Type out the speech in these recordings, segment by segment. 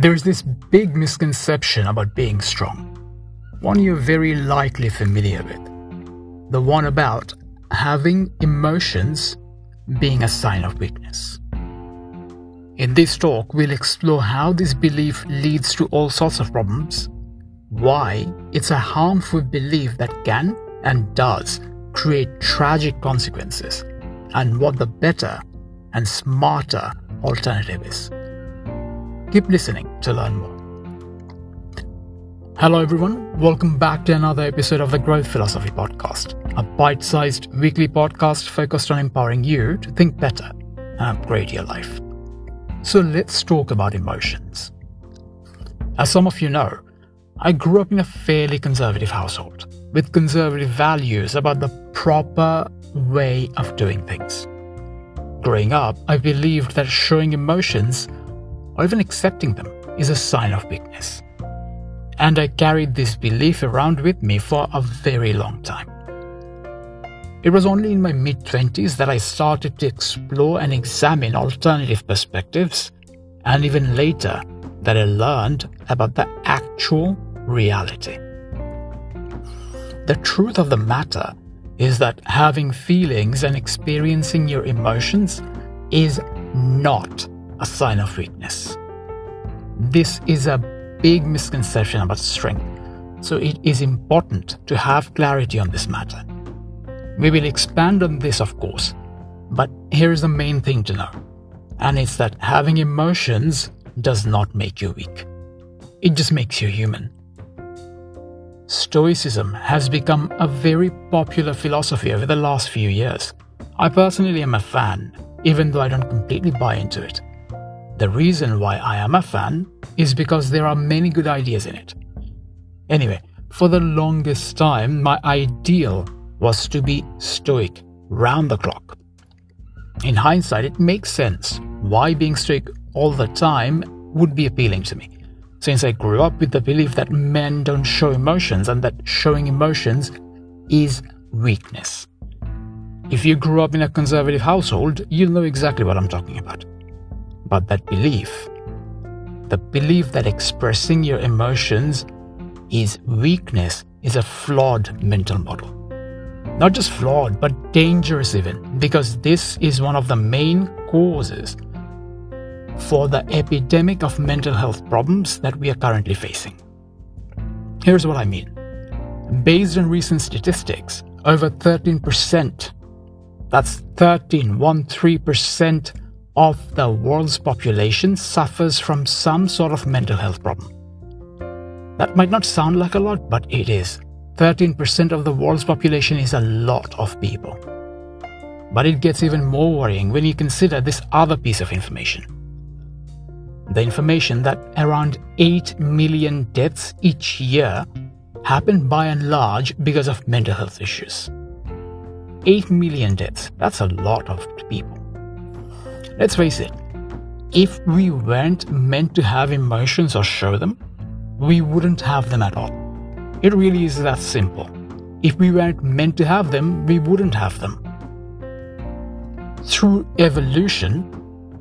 There's this big misconception about being strong, one you're very likely familiar with. The one about having emotions being a sign of weakness. In this talk, we'll explore how this belief leads to all sorts of problems, why it's a harmful belief that can and does create tragic consequences, and what the better and smarter alternative is. Keep listening to learn more. Hello, everyone. Welcome back to another episode of the Growth Philosophy Podcast, a bite sized weekly podcast focused on empowering you to think better and upgrade your life. So, let's talk about emotions. As some of you know, I grew up in a fairly conservative household with conservative values about the proper way of doing things. Growing up, I believed that showing emotions, or even accepting them, is a sign of weakness. And I carried this belief around with me for a very long time. It was only in my mid 20s that I started to explore and examine alternative perspectives, and even later that I learned about the actual reality. The truth of the matter is that having feelings and experiencing your emotions is not a sign of weakness. This is a big misconception about strength, so it is important to have clarity on this matter. We will expand on this, of course, but here is the main thing to know, and it's that having emotions does not make you weak, it just makes you human. Stoicism has become a very popular philosophy over the last few years. I personally am a fan, even though I don't completely buy into it. The reason why I am a fan is because there are many good ideas in it. Anyway, for the longest time, my ideal was to be stoic, round the clock. In hindsight, it makes sense why being stoic all the time would be appealing to me since I grew up with the belief that men don't show emotions and that showing emotions is weakness. If you grew up in a conservative household, you'll know exactly what I'm talking about. But that belief, the belief that expressing your emotions is weakness, is a flawed mental model. Not just flawed, but dangerous even, because this is one of the main causes for the epidemic of mental health problems that we are currently facing. Here's what I mean. Based on recent statistics, over 13%, that's 13.13% of the world's population suffers from some sort of mental health problem. That might not sound like a lot, but it is. 13% of the world's population is a lot of people. But it gets even more worrying when you consider this other piece of information the information that around 8 million deaths each year happen by and large because of mental health issues. 8 million deaths, that's a lot of people. Let's face it, if we weren't meant to have emotions or show them, we wouldn't have them at all. It really is that simple. If we weren't meant to have them, we wouldn't have them. Through evolution,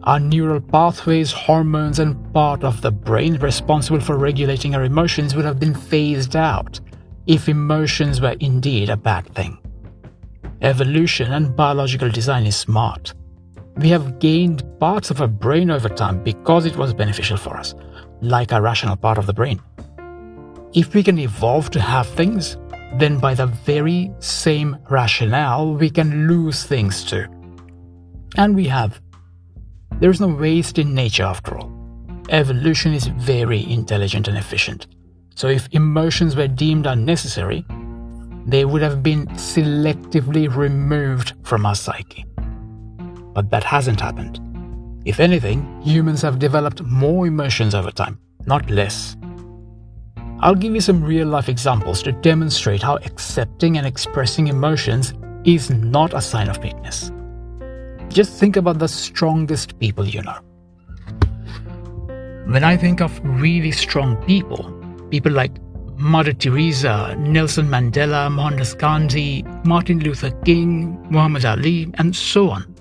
our neural pathways, hormones, and part of the brain responsible for regulating our emotions would have been phased out if emotions were indeed a bad thing. Evolution and biological design is smart. We have gained parts of our brain over time because it was beneficial for us, like a rational part of the brain. If we can evolve to have things, then by the very same rationale, we can lose things too. And we have there is no waste in nature after all. Evolution is very intelligent and efficient. So if emotions were deemed unnecessary, they would have been selectively removed from our psyche. But that hasn't happened. If anything, humans have developed more emotions over time, not less. I'll give you some real life examples to demonstrate how accepting and expressing emotions is not a sign of weakness. Just think about the strongest people you know. When I think of really strong people, people like Mother Teresa, Nelson Mandela, Mohandas Gandhi, Martin Luther King, Muhammad Ali, and so on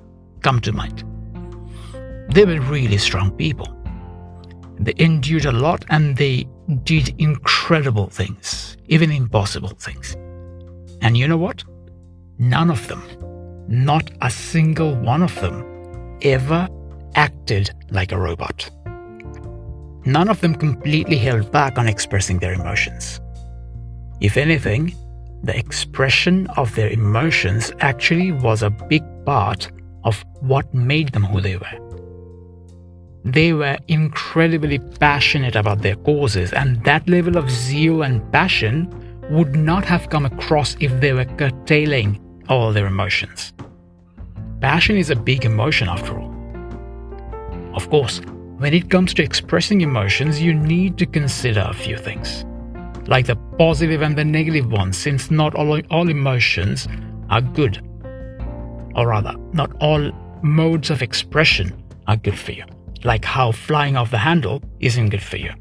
come to mind. They were really strong people. They endured a lot and they did incredible things, even impossible things. And you know what? None of them, not a single one of them, ever acted like a robot. None of them completely held back on expressing their emotions. If anything, the expression of their emotions actually was a big part what made them who they were. They were incredibly passionate about their causes, and that level of zeal and passion would not have come across if they were curtailing all their emotions. Passion is a big emotion after all. Of course, when it comes to expressing emotions, you need to consider a few things, like the positive and the negative ones, since not all, all emotions are good. Or rather, not all modes of expression are good for you, like how flying off the handle isn't good for you.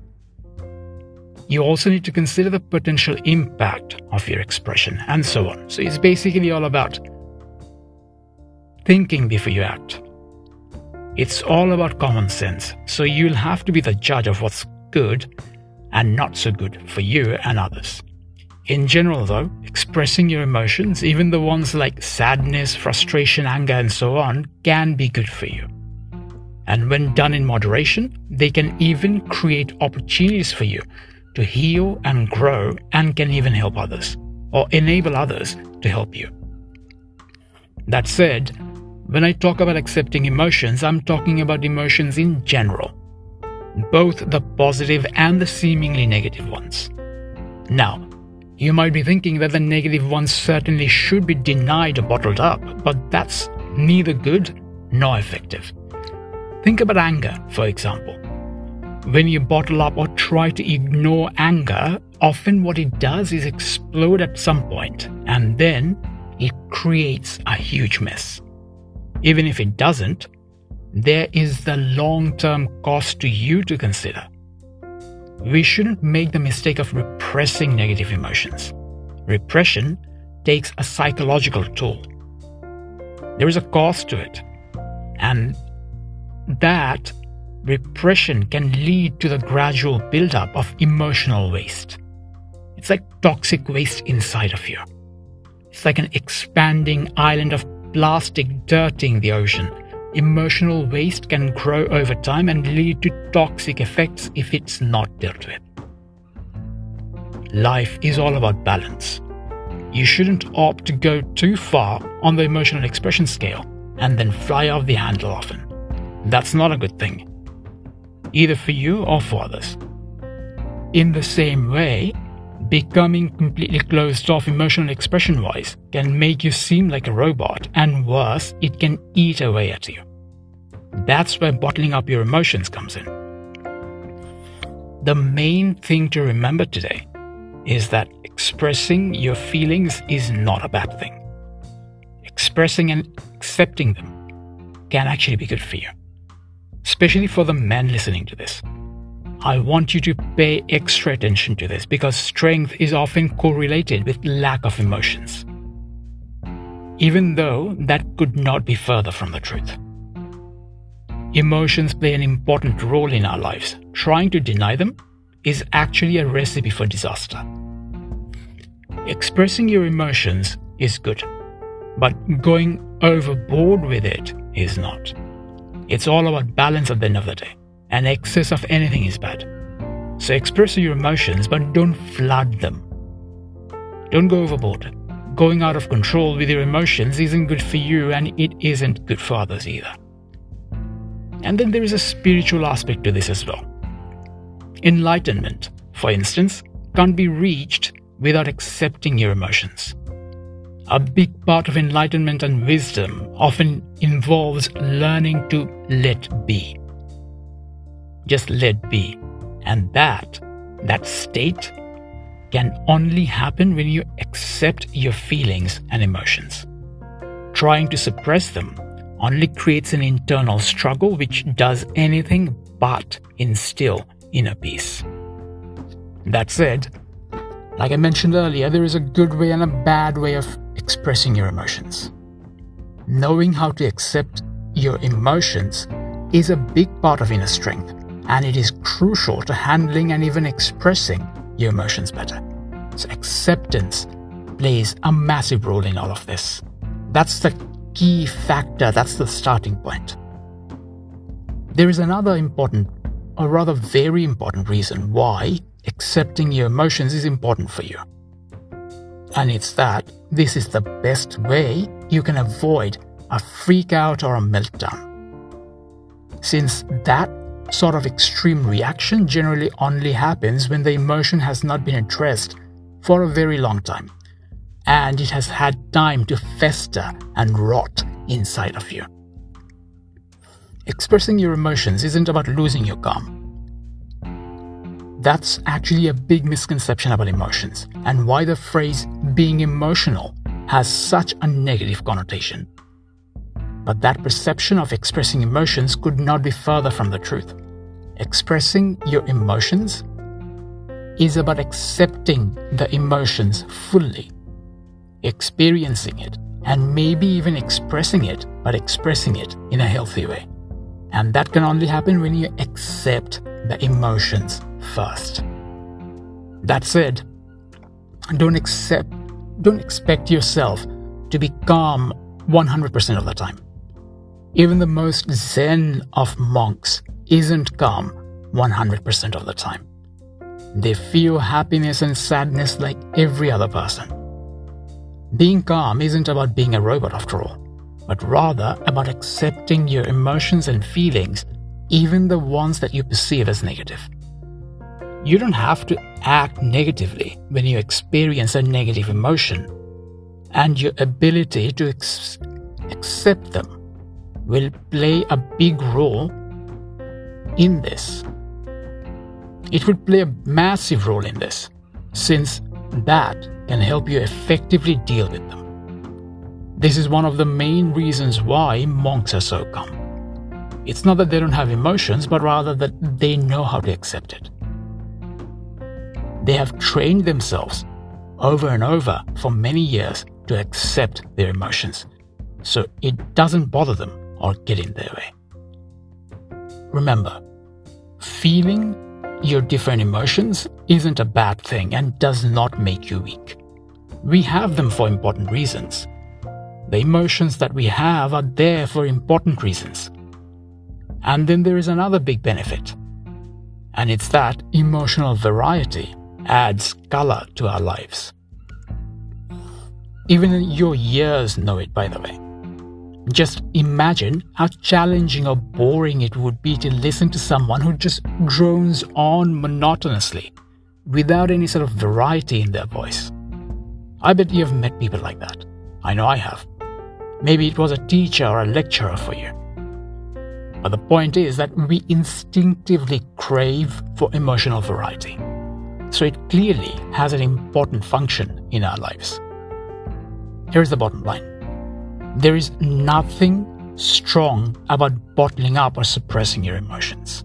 You also need to consider the potential impact of your expression and so on. So it's basically all about thinking before you act. It's all about common sense, so you'll have to be the judge of what's good and not so good for you and others. In general, though, expressing your emotions, even the ones like sadness, frustration, anger, and so on, can be good for you. And when done in moderation, they can even create opportunities for you to heal and grow and can even help others or enable others to help you. That said, when I talk about accepting emotions, I'm talking about emotions in general, both the positive and the seemingly negative ones. Now, you might be thinking that the negative ones certainly should be denied or bottled up, but that's neither good nor effective. Think about anger, for example. When you bottle up or try to ignore anger, often what it does is explode at some point, and then it creates a huge mess. Even if it doesn't, there is the long term cost to you to consider. We shouldn't make the mistake of repressing negative emotions. Repression takes a psychological toll. There is a cost to it. And that repression can lead to the gradual buildup of emotional waste. It's like toxic waste inside of you. It's like an expanding island of plastic dirtying the ocean. Emotional waste can grow over time and lead to toxic effects if it's not dealt with. Life is all about balance. You shouldn't opt to go too far on the emotional expression scale and then fly off the handle often. That's not a good thing, either for you or for others. In the same way, Becoming completely closed off emotional expression wise can make you seem like a robot, and worse, it can eat away at you. That's where bottling up your emotions comes in. The main thing to remember today is that expressing your feelings is not a bad thing. Expressing and accepting them can actually be good for you, especially for the men listening to this. I want you to pay extra attention to this because strength is often correlated with lack of emotions. Even though that could not be further from the truth. Emotions play an important role in our lives. Trying to deny them is actually a recipe for disaster. Expressing your emotions is good, but going overboard with it is not. It's all about balance at the end of the day and excess of anything is bad. So express your emotions, but don't flood them. Don't go overboard. Going out of control with your emotions isn't good for you and it isn't good for others either. And then there is a spiritual aspect to this as well. Enlightenment, for instance, can't be reached without accepting your emotions. A big part of enlightenment and wisdom often involves learning to let be just let be. And that, that state can only happen when you accept your feelings and emotions. Trying to suppress them only creates an internal struggle which does anything but instill inner peace. That said, like I mentioned earlier, there is a good way and a bad way of expressing your emotions. Knowing how to accept your emotions is a big part of inner strength and it is crucial to handling and even expressing your emotions better. So, acceptance plays a massive role in all of this. That's the key factor, that's the starting point. There is another important, or rather very important reason why accepting your emotions is important for you. And it's that this is the best way you can avoid a freak out or a meltdown. Since that sort of extreme reaction generally only happens when the emotion has not been addressed for a very long time and it has had time to fester and rot inside of you. Expressing your emotions isn't about losing your calm. That's actually a big misconception about emotions and why the phrase being emotional has such a negative connotation. But that perception of expressing emotions could not be further from the truth. Expressing your emotions is about accepting the emotions fully, experiencing it, and maybe even expressing it, but expressing it in a healthy way. And that can only happen when you accept the emotions first. That said, don't accept don't expect yourself to be calm 100% of the time. Even the most zen of monks isn't calm 100% of the time. They feel happiness and sadness like every other person. Being calm isn't about being a robot after all, but rather about accepting your emotions and feelings, even the ones that you perceive as negative. You don't have to act negatively when you experience a negative emotion, and your ability to ex- accept them will play a big role in this. It will play a massive role in this, since that can help you effectively deal with them. This is one of the main reasons why monks are so calm. It's not that they don't have emotions, but rather that they know how to accept it. They have trained themselves over and over for many years to accept their emotions, so it doesn't bother them or get in their way. Remember, feeling your different emotions isn't a bad thing and does not make you weak. We have them for important reasons. The emotions that we have are there for important reasons. And then there is another big benefit, and it's that emotional variety adds color to our lives. Even your ears know it, by the way. Just imagine how challenging or boring it would be to listen to someone who just drones on monotonously without any sort of variety in their voice. I bet you've met people like that. I know I have. Maybe it was a teacher or a lecturer for you. But the point is that we instinctively crave for emotional variety. So it clearly has an important function in our lives. Here's the bottom line there is nothing strong about bottling up or suppressing your emotions.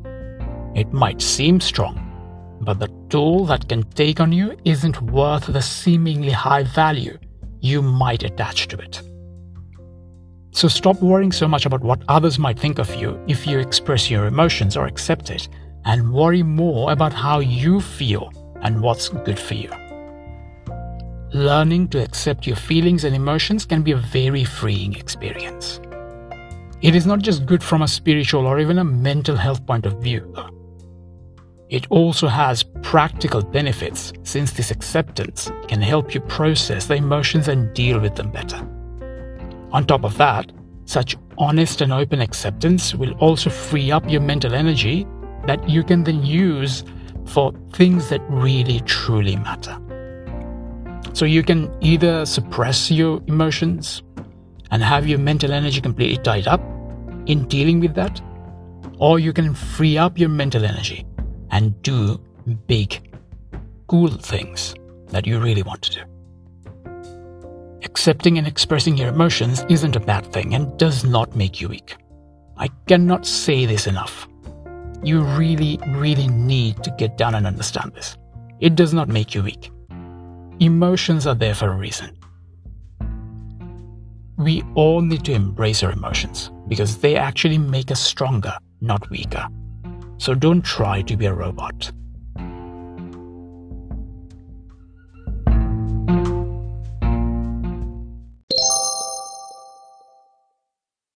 It might seem strong, but the toll that can take on you isn't worth the seemingly high value you might attach to it. So stop worrying so much about what others might think of you if you express your emotions or accept it, and worry more about how you feel and what's good for you. Learning to accept your feelings and emotions can be a very freeing experience. It is not just good from a spiritual or even a mental health point of view, though. It also has practical benefits since this acceptance can help you process the emotions and deal with them better. On top of that, such honest and open acceptance will also free up your mental energy that you can then use for things that really truly matter. So you can either suppress your emotions and have your mental energy completely tied up in dealing with that, or you can free up your mental energy and do big, cool things that you really want to do. Accepting and expressing your emotions isn't a bad thing and does not make you weak. I cannot say this enough. You really, really need to get down and understand this. It does not make you weak. Emotions are there for a reason. We all need to embrace our emotions because they actually make us stronger, not weaker. So don't try to be a robot.